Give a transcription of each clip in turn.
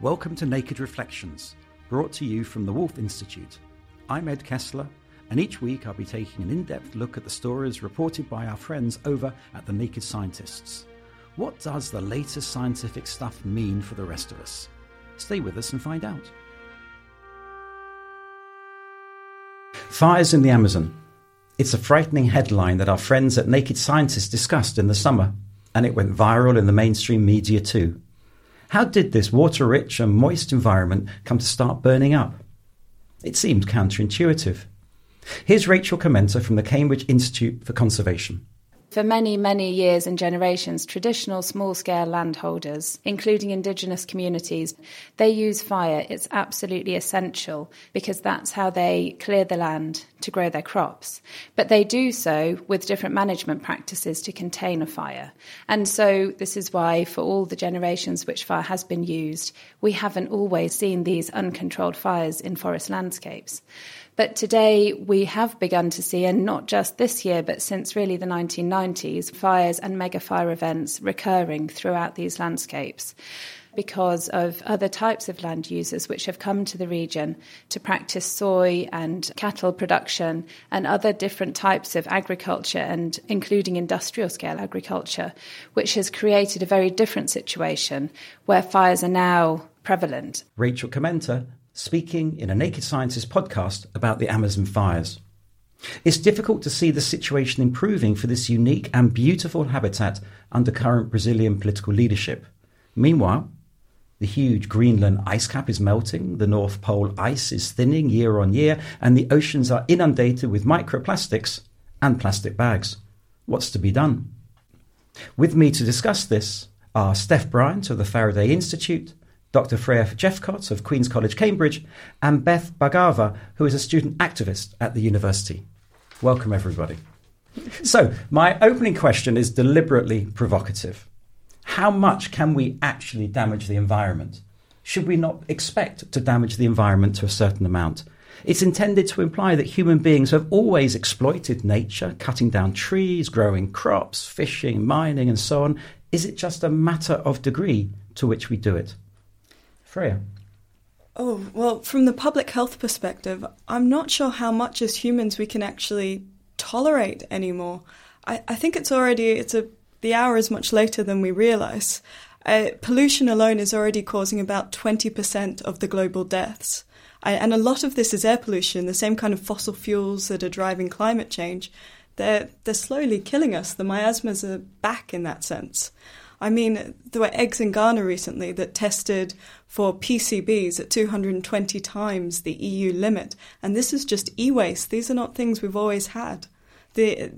Welcome to Naked Reflections, brought to you from the Woolf Institute. I'm Ed Kessler, and each week I'll be taking an in depth look at the stories reported by our friends over at the Naked Scientists. What does the latest scientific stuff mean for the rest of us? Stay with us and find out. Fires in the Amazon. It's a frightening headline that our friends at Naked Scientists discussed in the summer, and it went viral in the mainstream media too. How did this water rich and moist environment come to start burning up? It seemed counterintuitive. Here's Rachel Carmenta from the Cambridge Institute for Conservation. For many, many years and generations, traditional small scale landholders, including indigenous communities, they use fire. It's absolutely essential because that's how they clear the land to grow their crops. But they do so with different management practices to contain a fire. And so, this is why, for all the generations which fire has been used, we haven't always seen these uncontrolled fires in forest landscapes. But today we have begun to see, and not just this year, but since really the 1990s, fires and mega fire events recurring throughout these landscapes because of other types of land users which have come to the region to practice soy and cattle production and other different types of agriculture and including industrial scale agriculture, which has created a very different situation where fires are now prevalent. Rachel Carmenta speaking in a Naked Scientist podcast about the Amazon fires. It's difficult to see the situation improving for this unique and beautiful habitat under current Brazilian political leadership. Meanwhile, the huge Greenland ice cap is melting, the North Pole ice is thinning year on year, and the oceans are inundated with microplastics and plastic bags. What's to be done? With me to discuss this are Steph Bryant of the Faraday Institute, Dr. Freya Jephcott of Queen's College, Cambridge, and Beth Bhargava, who is a student activist at the university. Welcome, everybody. So, my opening question is deliberately provocative. How much can we actually damage the environment? Should we not expect to damage the environment to a certain amount? It's intended to imply that human beings have always exploited nature, cutting down trees, growing crops, fishing, mining, and so on. Is it just a matter of degree to which we do it? Freya. Oh, well, from the public health perspective, I'm not sure how much as humans we can actually tolerate anymore. I, I think it's already, it's a, the hour is much later than we realize. Uh, pollution alone is already causing about 20% of the global deaths. And a lot of this is air pollution, the same kind of fossil fuels that are driving climate change. They're, they're slowly killing us. The miasmas are back in that sense. I mean, there were eggs in Ghana recently that tested for PCBs at 220 times the EU limit, and this is just e-waste. These are not things we've always had. The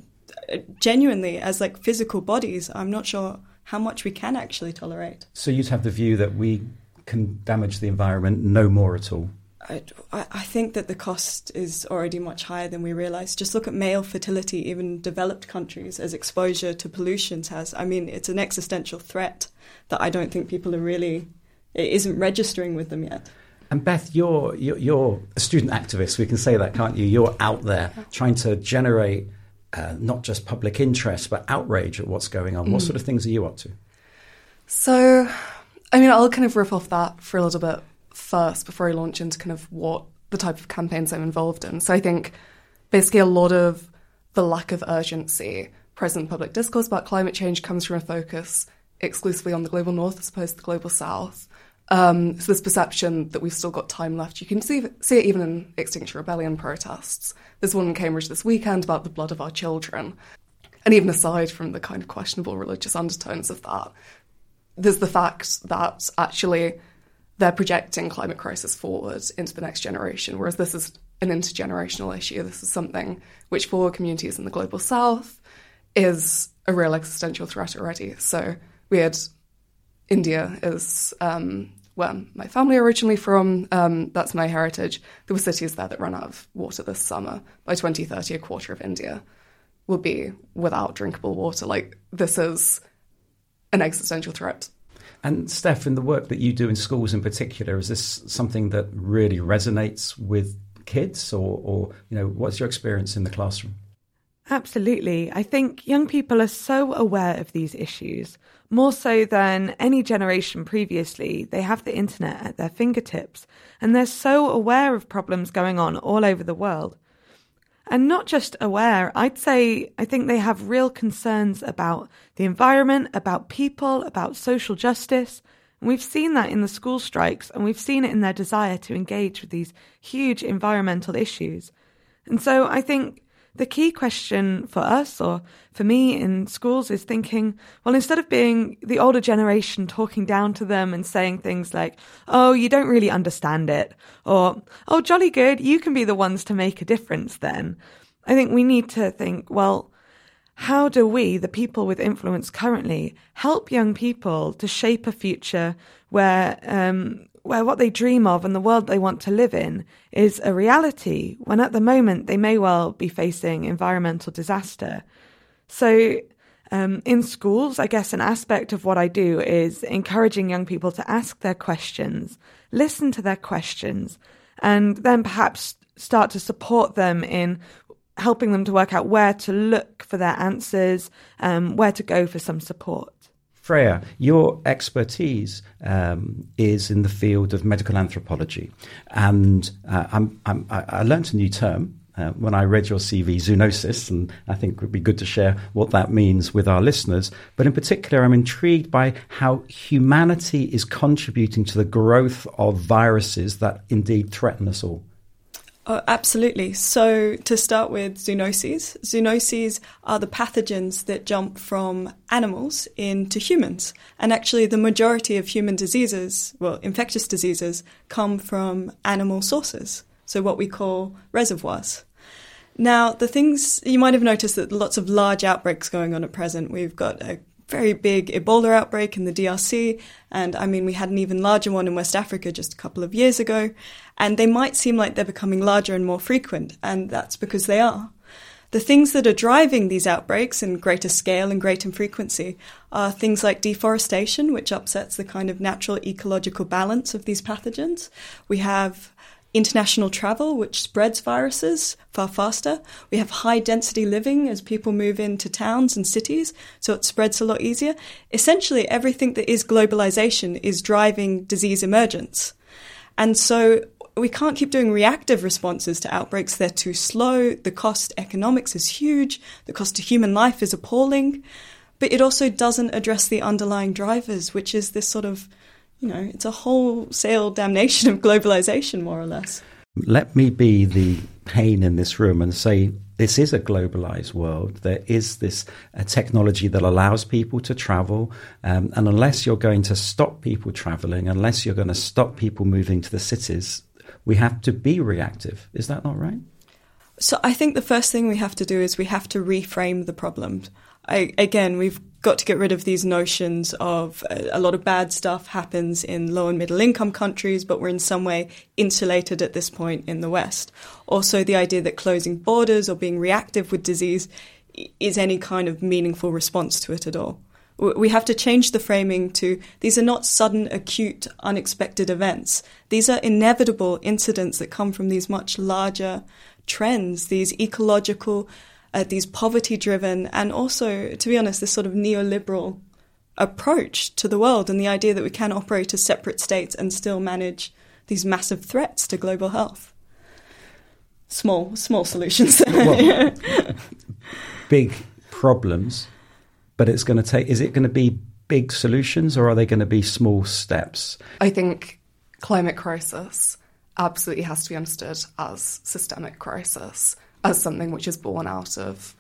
genuinely, as like physical bodies, I'm not sure how much we can actually tolerate. So you'd have the view that we can damage the environment no more at all. I, I think that the cost is already much higher than we realize. Just look at male fertility, even developed countries, as exposure to pollutions has. I mean, it's an existential threat that I don't think people are really, it isn't registering with them yet. And Beth, you're, you're, you're a student activist, we can say that, can't you? You're out there trying to generate uh, not just public interest, but outrage at what's going on. Mm. What sort of things are you up to? So, I mean, I'll kind of riff off that for a little bit first before I launch into kind of what the type of campaigns I'm involved in. So I think basically a lot of the lack of urgency present in public discourse about climate change comes from a focus exclusively on the global north as opposed to the global south. Um, so this perception that we've still got time left, you can see, see it even in Extinction Rebellion protests. There's one in Cambridge this weekend about the blood of our children. And even aside from the kind of questionable religious undertones of that, there's the fact that actually they're projecting climate crisis forward into the next generation, whereas this is an intergenerational issue. This is something which, for communities in the global south, is a real existential threat already. So we had India is um, where my family originally from. Um, that's my heritage. There were cities there that run out of water this summer. By 2030, a quarter of India will be without drinkable water. Like this is an existential threat and Steph, in the work that you do in schools in particular, is this something that really resonates with kids, or, or you know, what's your experience in the classroom? Absolutely. I think young people are so aware of these issues, more so than any generation previously. They have the internet at their fingertips, and they're so aware of problems going on all over the world and not just aware. I'd say I think they have real concerns about the environment, about people, about social justice. And we've seen that in the school strikes, and we've seen it in their desire to engage with these huge environmental issues. And so I think the key question for us or for me in schools is thinking, well, instead of being the older generation talking down to them and saying things like, oh, you don't really understand it, or, oh, jolly good, you can be the ones to make a difference then. I think we need to think, well, how do we, the people with influence currently, help young people to shape a future where um, where what they dream of and the world they want to live in is a reality, when at the moment they may well be facing environmental disaster. So, um, in schools, I guess an aspect of what I do is encouraging young people to ask their questions, listen to their questions, and then perhaps start to support them in helping them to work out where to look for their answers, um, where to go for some support. Freya, your expertise um, is in the field of medical anthropology. And uh, I'm, I'm, i learned a new term uh, when I read your CV, zoonosis, and I think it would be good to share what that means with our listeners. But in particular, I'm intrigued by how humanity is contributing to the growth of viruses that indeed threaten us all. Oh, absolutely. So, to start with zoonoses, zoonoses are the pathogens that jump from animals into humans. And actually, the majority of human diseases, well, infectious diseases, come from animal sources. So, what we call reservoirs. Now, the things you might have noticed that lots of large outbreaks going on at present. We've got a very big Ebola outbreak in the DRC. And I mean, we had an even larger one in West Africa just a couple of years ago. And they might seem like they're becoming larger and more frequent. And that's because they are. The things that are driving these outbreaks in greater scale and greater frequency are things like deforestation, which upsets the kind of natural ecological balance of these pathogens. We have international travel, which spreads viruses far faster. We have high density living as people move into towns and cities, so it spreads a lot easier. Essentially, everything that is globalization is driving disease emergence. And so we can't keep doing reactive responses to outbreaks. They're too slow. The cost economics is huge. The cost to human life is appalling. But it also doesn't address the underlying drivers, which is this sort of you know, it's a wholesale damnation of globalization, more or less. Let me be the pain in this room and say this is a globalized world. There is this uh, technology that allows people to travel. Um, and unless you're going to stop people traveling, unless you're going to stop people moving to the cities, we have to be reactive. Is that not right? So I think the first thing we have to do is we have to reframe the problem. I, again, we've got to get rid of these notions of uh, a lot of bad stuff happens in low and middle income countries, but we're in some way insulated at this point in the West. Also, the idea that closing borders or being reactive with disease is any kind of meaningful response to it at all. We have to change the framing to these are not sudden, acute, unexpected events. These are inevitable incidents that come from these much larger trends, these ecological, uh, these poverty driven, and also, to be honest, this sort of neoliberal approach to the world and the idea that we can operate as separate states and still manage these massive threats to global health. Small, small solutions. well, big problems, but it's going to take, is it going to be big solutions or are they going to be small steps? I think climate crisis absolutely has to be understood as systemic crisis as something which is born out of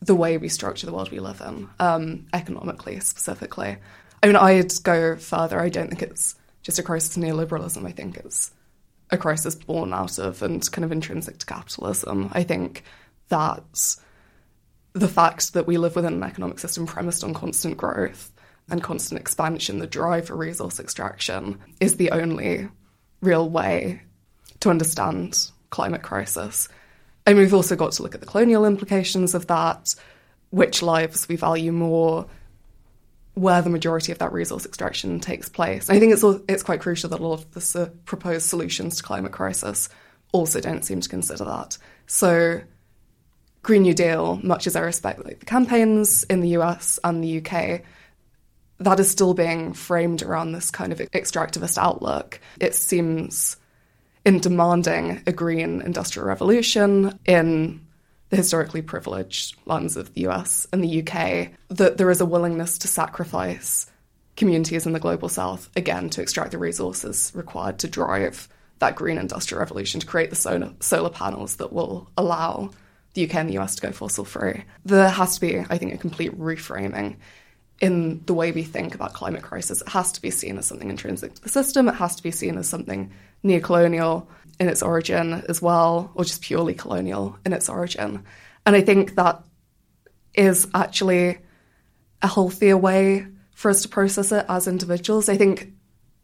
the way we structure the world we live in, um, economically specifically. I mean, I'd go further. I don't think it's just a crisis of neoliberalism. I think it's a crisis born out of and kind of intrinsic to capitalism. I think that the fact that we live within an economic system premised on constant growth and constant expansion, the drive for resource extraction, is the only real way to understand climate crisis. And we've also got to look at the colonial implications of that, which lives we value more, where the majority of that resource extraction takes place. I think it's it's quite crucial that a lot of the uh, proposed solutions to climate crisis also don't seem to consider that. So, Green New Deal, much as I respect like the campaigns in the US and the UK, that is still being framed around this kind of extractivist outlook. It seems in demanding a green industrial revolution in the historically privileged lands of the US and the UK, that there is a willingness to sacrifice communities in the global south, again, to extract the resources required to drive that green industrial revolution, to create the solar, solar panels that will allow the UK and the US to go fossil free. There has to be, I think, a complete reframing in the way we think about climate crisis. It has to be seen as something intrinsic to the system, it has to be seen as something neocolonial in its origin as well, or just purely colonial in its origin. And I think that is actually a healthier way for us to process it as individuals. I think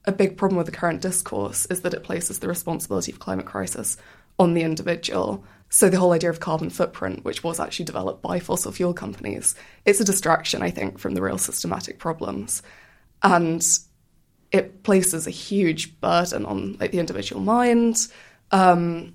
a big problem with the current discourse is that it places the responsibility for climate crisis on the individual. So the whole idea of carbon footprint, which was actually developed by fossil fuel companies, it's a distraction, I think, from the real systematic problems. And it places a huge burden on like the individual mind. Um,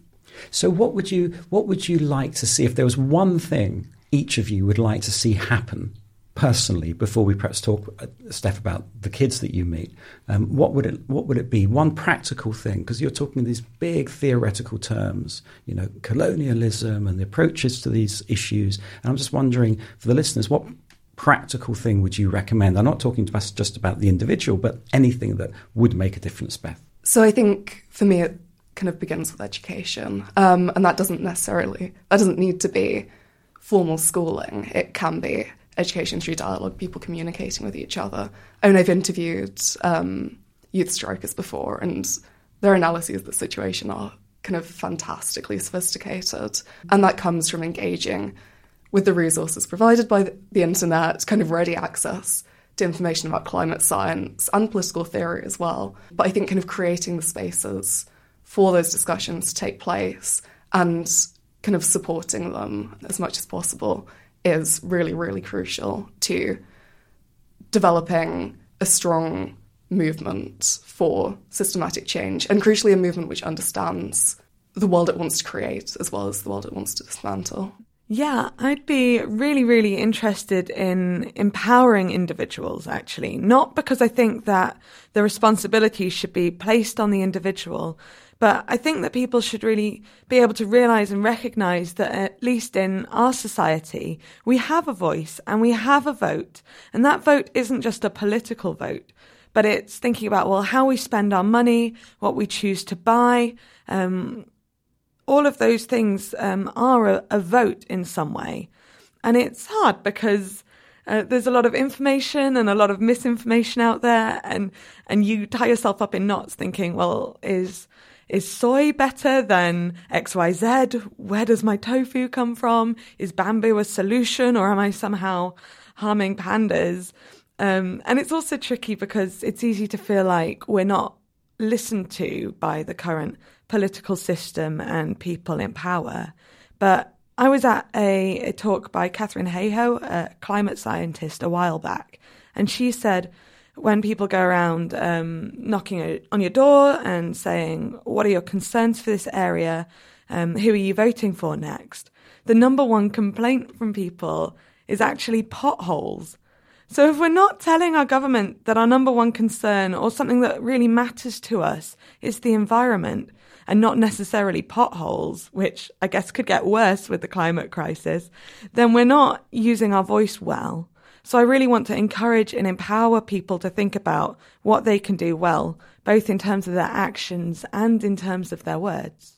so, what would you what would you like to see if there was one thing each of you would like to see happen personally before we perhaps talk, uh, Steph, about the kids that you meet? Um, what would it what would it be? One practical thing because you're talking these big theoretical terms, you know, colonialism and the approaches to these issues. And I'm just wondering for the listeners, what practical thing would you recommend? I'm not talking to us just about the individual, but anything that would make a difference, Beth. So I think for me, it kind of begins with education, um, and that doesn't necessarily that doesn't need to be formal schooling. It can be education through dialogue, people communicating with each other. I mean, I've interviewed um, youth strikers before, and their analyses of the situation are kind of fantastically sophisticated, and that comes from engaging with the resources provided by the internet, kind of ready access to information about climate science and political theory as well. But I think kind of creating the spaces for those discussions to take place and kind of supporting them as much as possible is really, really crucial to developing a strong movement for systematic change and crucially a movement which understands the world it wants to create as well as the world it wants to dismantle. Yeah, I'd be really, really interested in empowering individuals, actually. Not because I think that the responsibility should be placed on the individual, but I think that people should really be able to realize and recognize that at least in our society, we have a voice and we have a vote. And that vote isn't just a political vote, but it's thinking about, well, how we spend our money, what we choose to buy, um, all of those things um, are a, a, vote in some way. And it's hard because uh, there's a lot of information and a lot of misinformation out there, and, and you tie yourself up in knots thinking, well, is is soy better than XYZ? Where does my tofu come from? Is bamboo a solution or am I somehow harming pandas. Um, and it's also tricky because it's easy to feel like we're not listened to by the current political system and people in power. But I was at a, a talk by Katharine Hayhoe, a climate scientist, a while back, and she said when people go around um, knocking on your door and saying, What are your concerns for this area? Um, who are you voting for next? The number one complaint from people is actually potholes. So if we're not telling our government that our number one concern or something that really matters to us is the environment and not necessarily potholes, which I guess could get worse with the climate crisis, then we're not using our voice well. So I really want to encourage and empower people to think about what they can do well, both in terms of their actions and in terms of their words.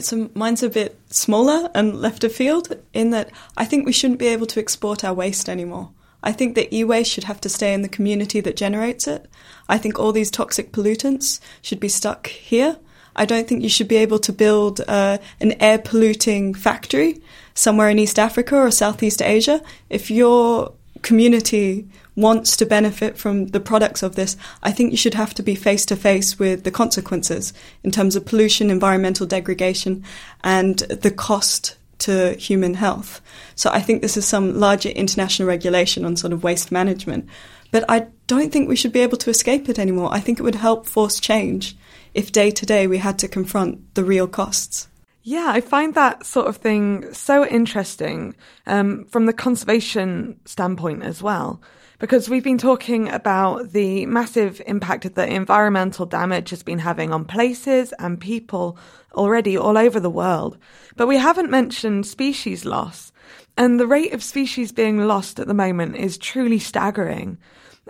So mine's a bit smaller and left of field in that I think we shouldn't be able to export our waste anymore. I think that e-waste should have to stay in the community that generates it. I think all these toxic pollutants should be stuck here. I don't think you should be able to build uh, an air polluting factory somewhere in East Africa or Southeast Asia. If your community wants to benefit from the products of this, I think you should have to be face to face with the consequences in terms of pollution, environmental degradation, and the cost to human health. So I think this is some larger international regulation on sort of waste management. But I don't think we should be able to escape it anymore. I think it would help force change if day to day we had to confront the real costs. Yeah, I find that sort of thing so interesting um, from the conservation standpoint as well, because we've been talking about the massive impact that environmental damage has been having on places and people already all over the world. But we haven't mentioned species loss. And the rate of species being lost at the moment is truly staggering.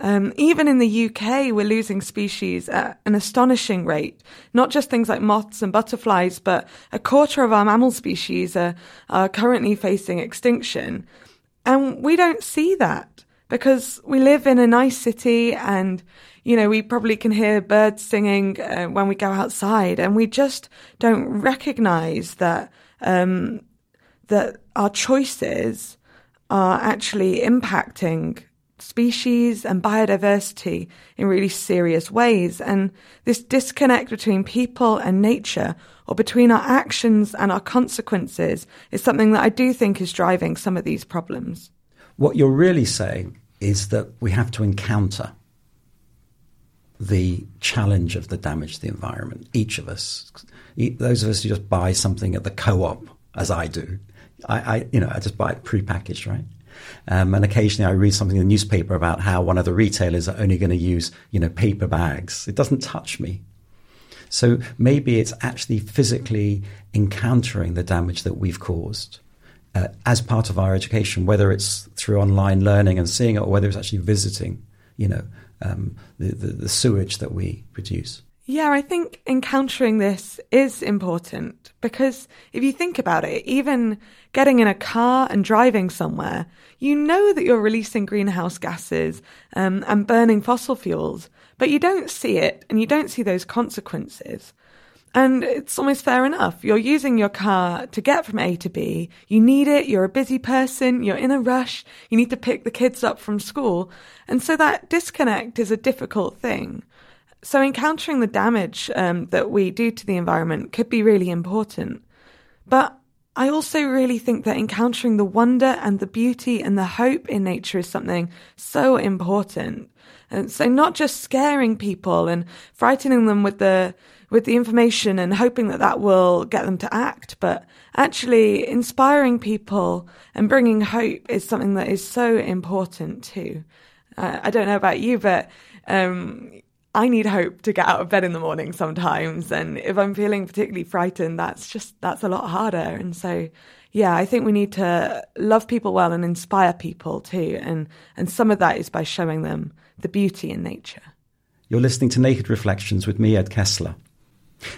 Um, even in the UK, we're losing species at an astonishing rate. Not just things like moths and butterflies, but a quarter of our mammal species are, are currently facing extinction. And we don't see that because we live in a nice city and, you know, we probably can hear birds singing uh, when we go outside and we just don't recognize that, um, that our choices are actually impacting species and biodiversity in really serious ways. And this disconnect between people and nature, or between our actions and our consequences, is something that I do think is driving some of these problems. What you're really saying is that we have to encounter the challenge of the damage to the environment, each of us. Those of us who just buy something at the co op, as I do, I, I you know, I just buy it pre-packaged, right? Um, and occasionally I read something in the newspaper about how one of the retailers are only going to use, you know, paper bags. It doesn't touch me. So maybe it's actually physically encountering the damage that we've caused uh, as part of our education, whether it's through online learning and seeing it, or whether it's actually visiting, you know, um, the, the, the sewage that we produce. Yeah, I think encountering this is important because if you think about it, even getting in a car and driving somewhere, you know that you're releasing greenhouse gases um, and burning fossil fuels, but you don't see it and you don't see those consequences. And it's almost fair enough. You're using your car to get from A to B. You need it. You're a busy person. You're in a rush. You need to pick the kids up from school. And so that disconnect is a difficult thing. So, encountering the damage um, that we do to the environment could be really important. But I also really think that encountering the wonder and the beauty and the hope in nature is something so important. And so, not just scaring people and frightening them with the with the information and hoping that that will get them to act, but actually inspiring people and bringing hope is something that is so important too. Uh, I don't know about you, but um, I need hope to get out of bed in the morning sometimes. And if I'm feeling particularly frightened, that's just, that's a lot harder. And so, yeah, I think we need to love people well and inspire people too. And, and some of that is by showing them the beauty in nature. You're listening to Naked Reflections with me, Ed Kessler.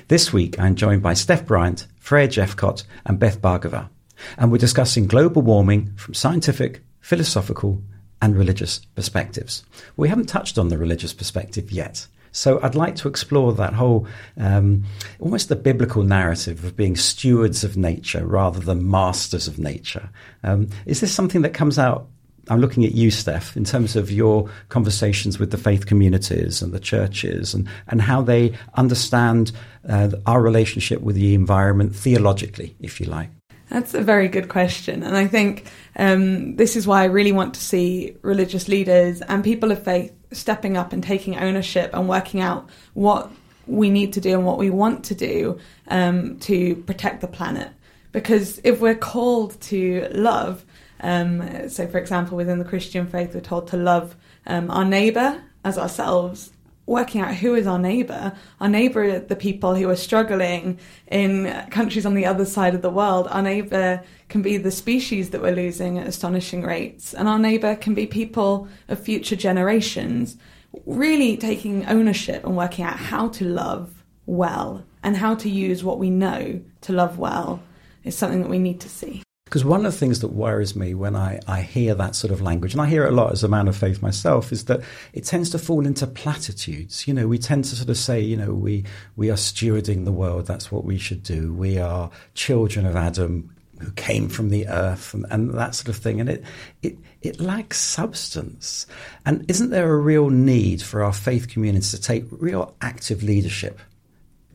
This week, I'm joined by Steph Bryant, Freya Jephcott, and Beth Bhargava. And we're discussing global warming from scientific, philosophical, and religious perspectives. We haven't touched on the religious perspective yet. So I'd like to explore that whole, um, almost the biblical narrative of being stewards of nature rather than masters of nature. Um, is this something that comes out I'm looking at you, Steph, in terms of your conversations with the faith communities and the churches and, and how they understand uh, our relationship with the environment theologically, if you like. That's a very good question. And I think um, this is why I really want to see religious leaders and people of faith stepping up and taking ownership and working out what we need to do and what we want to do um, to protect the planet. Because if we're called to love, um, so for example, within the Christian faith, we're told to love um, our neighbour as ourselves working out who is our neighbour. Our neighbour are the people who are struggling in countries on the other side of the world. Our neighbour can be the species that we're losing at astonishing rates, and our neighbour can be people of future generations. Really taking ownership and working out how to love well and how to use what we know to love well is something that we need to see. Because one of the things that worries me when I, I hear that sort of language, and I hear it a lot as a man of faith myself, is that it tends to fall into platitudes. You know, we tend to sort of say, you know, we, we are stewarding the world, that's what we should do. We are children of Adam who came from the earth and, and that sort of thing. And it, it, it lacks substance. And isn't there a real need for our faith communities to take real active leadership?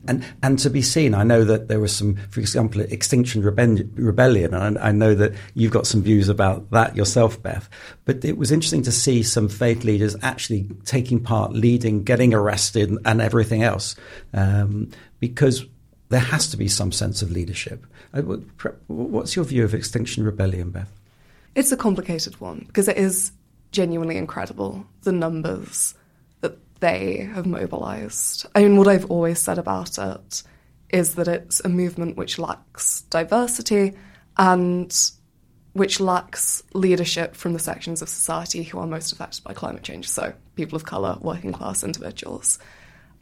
And and to be seen. I know that there was some, for example, Extinction Rebellion, and I, know that you've got some views about that yourself, Beth. But it was interesting to see some faith leaders actually taking part, leading, getting arrested, and everything else, um, because there has to be some sense of leadership. Uh, what's your view of Extinction Rebellion, Beth? It's a complicated one because it is genuinely incredible the numbers they have mobilised. I mean, what I've always said about it is that it's a movement which lacks diversity and which lacks leadership from the sections of society who are most affected by climate change. So, people of colour, working class individuals.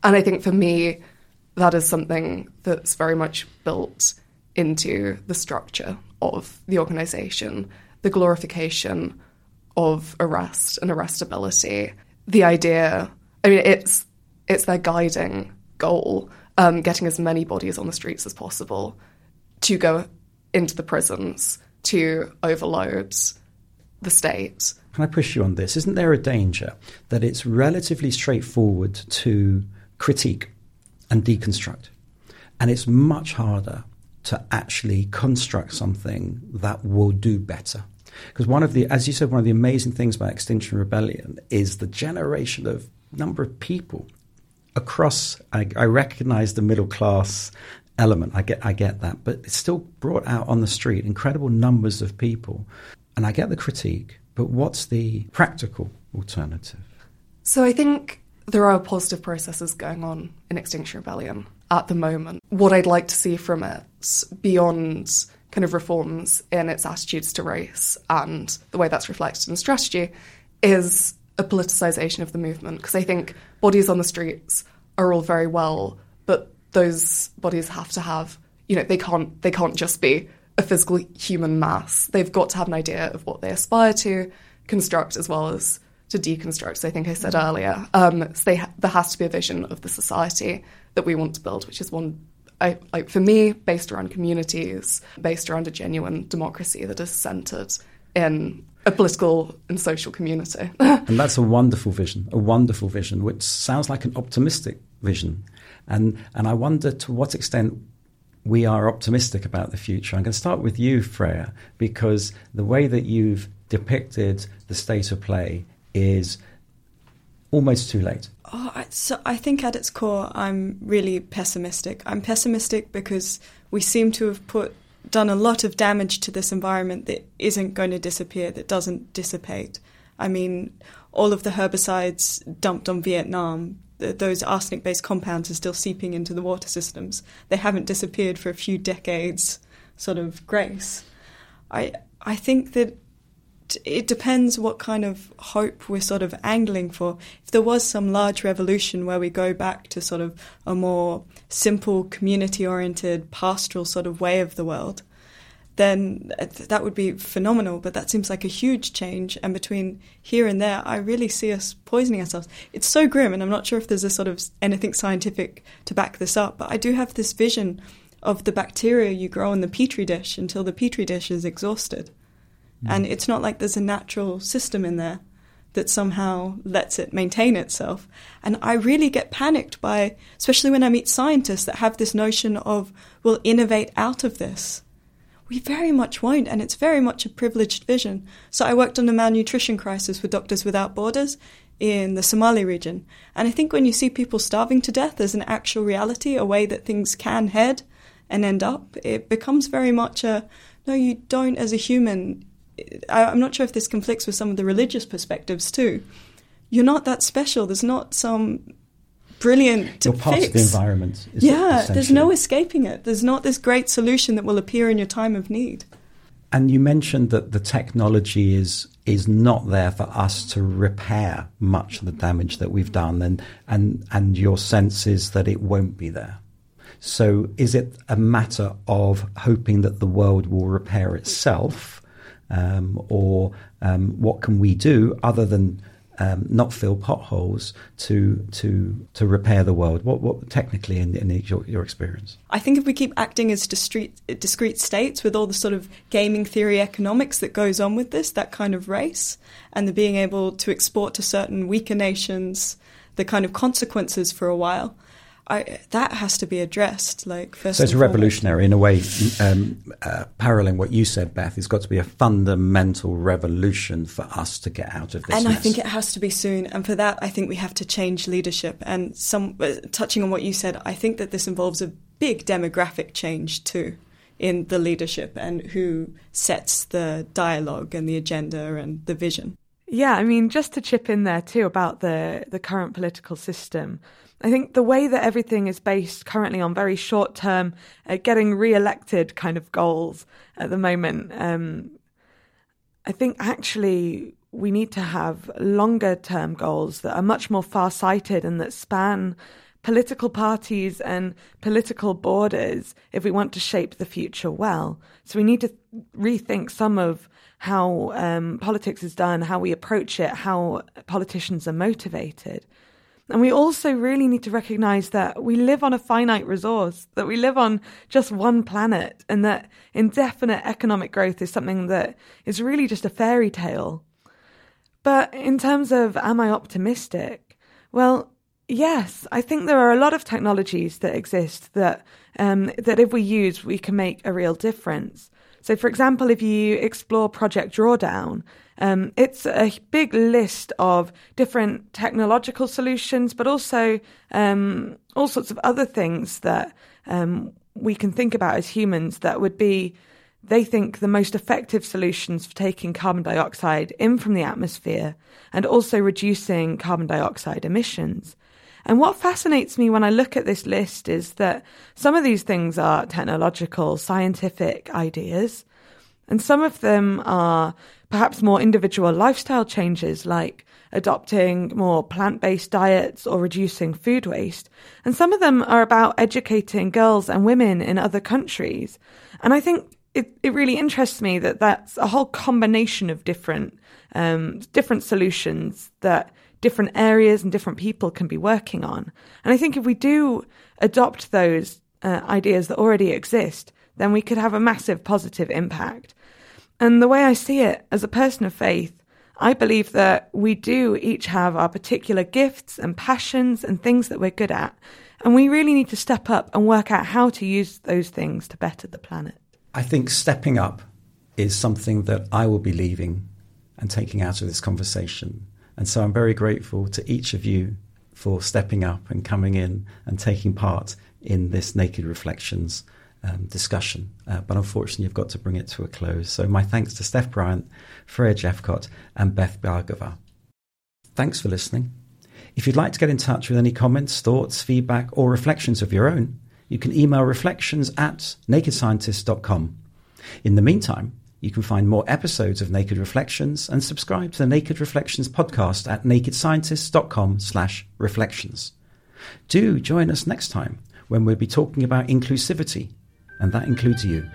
And I think for me, that is something that's very much built into the structure of the organisation, the glorification of arrest and arrestability, the idea I mean, it's it's their guiding goal, um, getting as many bodies on the streets as possible to go into the prisons to overload the state. Can I push you on this? Isn't there a danger that it's relatively straightforward to critique and deconstruct, and it's much harder to actually construct something that will do better? Because one of the, as you said, one of the amazing things about Extinction Rebellion is the generation of number of people across. I, I recognize the middle class element. I get I get that, but it's still brought out on the street incredible numbers of people, and I get the critique. But what's the practical alternative? So I think there are positive processes going on in Extinction Rebellion at the moment. What I'd like to see from it, beyond kind of reforms in its attitudes to race and the way that's reflected in strategy, is a politicization of the movement because I think bodies on the streets are all very well, but those bodies have to have, you know, they can't they can't just be a physical human mass. They've got to have an idea of what they aspire to construct as well as to deconstruct. So I think I said earlier, um, so ha- there has to be a vision of the society that we want to build, which is one. I, like for me, based around communities, based around a genuine democracy that is centered in a political and social community. and that's a wonderful vision, a wonderful vision, which sounds like an optimistic vision. And, and I wonder to what extent we are optimistic about the future. I'm going to start with you, Freya, because the way that you've depicted the state of play is almost too late. Oh, I, so I think at its core, I'm really pessimistic. I'm pessimistic because we seem to have put done a lot of damage to this environment that isn't going to disappear, that doesn't dissipate. I mean, all of the herbicides dumped on Vietnam, those arsenic based compounds are still seeping into the water systems. They haven't disappeared for a few decades, sort of grace. I, I think that it depends what kind of hope we're sort of angling for. If there was some large revolution where we go back to sort of a more simple, community oriented, pastoral sort of way of the world, then that would be phenomenal. But that seems like a huge change. And between here and there, I really see us poisoning ourselves. It's so grim, and I'm not sure if there's a sort of anything scientific to back this up, but I do have this vision of the bacteria you grow in the petri dish until the petri dish is exhausted Mm. And it's not like there's a natural system in there that somehow lets it maintain itself. And I really get panicked by, especially when I meet scientists that have this notion of, we'll innovate out of this. We very much won't, and it's very much a privileged vision. So I worked on the malnutrition crisis with Doctors Without Borders in the Somali region. And I think when you see people starving to death as an actual reality, a way that things can head and end up, it becomes very much a no, you don't as a human. I, I'm not sure if this conflicts with some of the religious perspectives too. You're not that special. There's not some brilliant You're part fix. of the environment. Yeah, there's no escaping it. There's not this great solution that will appear in your time of need. And you mentioned that the technology is is not there for us to repair much of the damage that we've done, and and and your sense is that it won't be there. So, is it a matter of hoping that the world will repair itself, um, or um, what can we do other than um, not fill potholes to to to repair the world? What what technically in, in your, your experience? I think if we keep acting as discrete, discrete states with all the sort of gaming theory economics that goes on with this, that kind of race, and the being able to export to certain weaker nations the kind of consequences for a while, I, that has to be addressed. Like first, So it's revolutionary in a way, um, uh, paralleling what you said, Beth. It's got to be a fundamental revolution for us to get out of this. and I think it has to be soon. And for that, I think we have to change leadership. And some uh, touching on what you said, I think that this involves a big demographic change too in the leadership and who sets the dialogue and the agenda and the vision. Yeah, I mean, just to chip in there too about the, the current political system, I think the way that everything is based currently on very short term, uh, getting re elected kind of goals at the moment, um, I think actually we need to have longer term goals that are much more far sighted and that span political parties and political borders if we want to shape the future well. So we need to rethink some of how um, politics is done, how we approach it, how politicians are motivated. And we also really need to recognize that we live on a finite resource, that we live on just one planet, and that indefinite economic growth is something that is really just a fairy tale. But in terms of am I optimistic? Well, yes, I think there are a lot of technologies that exist that um, that if we use, we can make a real difference. So, for example, if you explore Project Drawdown, um, it's a big list of different technological solutions, but also um, all sorts of other things that um, we can think about as humans that would be, they think, the most effective solutions for taking carbon dioxide in from the atmosphere and also reducing carbon dioxide emissions. And what fascinates me when I look at this list is that some of these things are technological, scientific ideas, and some of them are perhaps more individual lifestyle changes like adopting more plant based diets or reducing food waste. And some of them are about educating girls and women in other countries. And I think it, it really interests me that that's a whole combination of different, um, different solutions that different areas and different people can be working on. And I think if we do adopt those uh, ideas that already exist, then we could have a massive positive impact. And the way I see it as a person of faith, I believe that we do each have our particular gifts and passions and things that we're good at. And we really need to step up and work out how to use those things to better the planet. I think stepping up is something that I will be leaving and taking out of this conversation. And so I'm very grateful to each of you for stepping up and coming in and taking part in this Naked Reflections um, discussion. Uh, but unfortunately, you've got to bring it to a close. So my thanks to Steph Bryant, Freya Jephcott, and Beth Bhargava. Thanks for listening. If you'd like to get in touch with any comments, thoughts, feedback, or reflections of your own, you can email reflections at nakedscientist.com. In the meantime, you can find more episodes of Naked Reflections and subscribe to the Naked Reflections podcast at nakedscientist.com slash reflections. Do join us next time when we'll be talking about inclusivity, and that includes you.